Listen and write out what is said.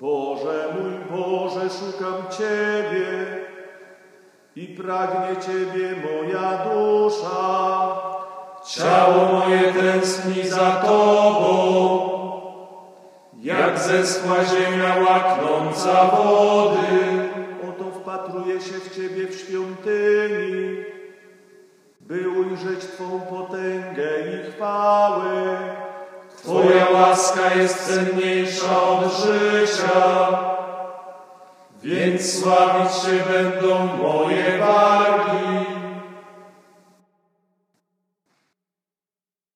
Boże mój Boże, szukam Ciebie i pragnie Ciebie moja dusza. Ciało moje tęskni za Tobą, jak zeschła ziemia łaknąca wody. Oto wpatruję się w Ciebie w świątyni, by ujrzeć Twą potęgę i chwałę. Łaska jest cenniejsza od życia, więc sławić się będą moje.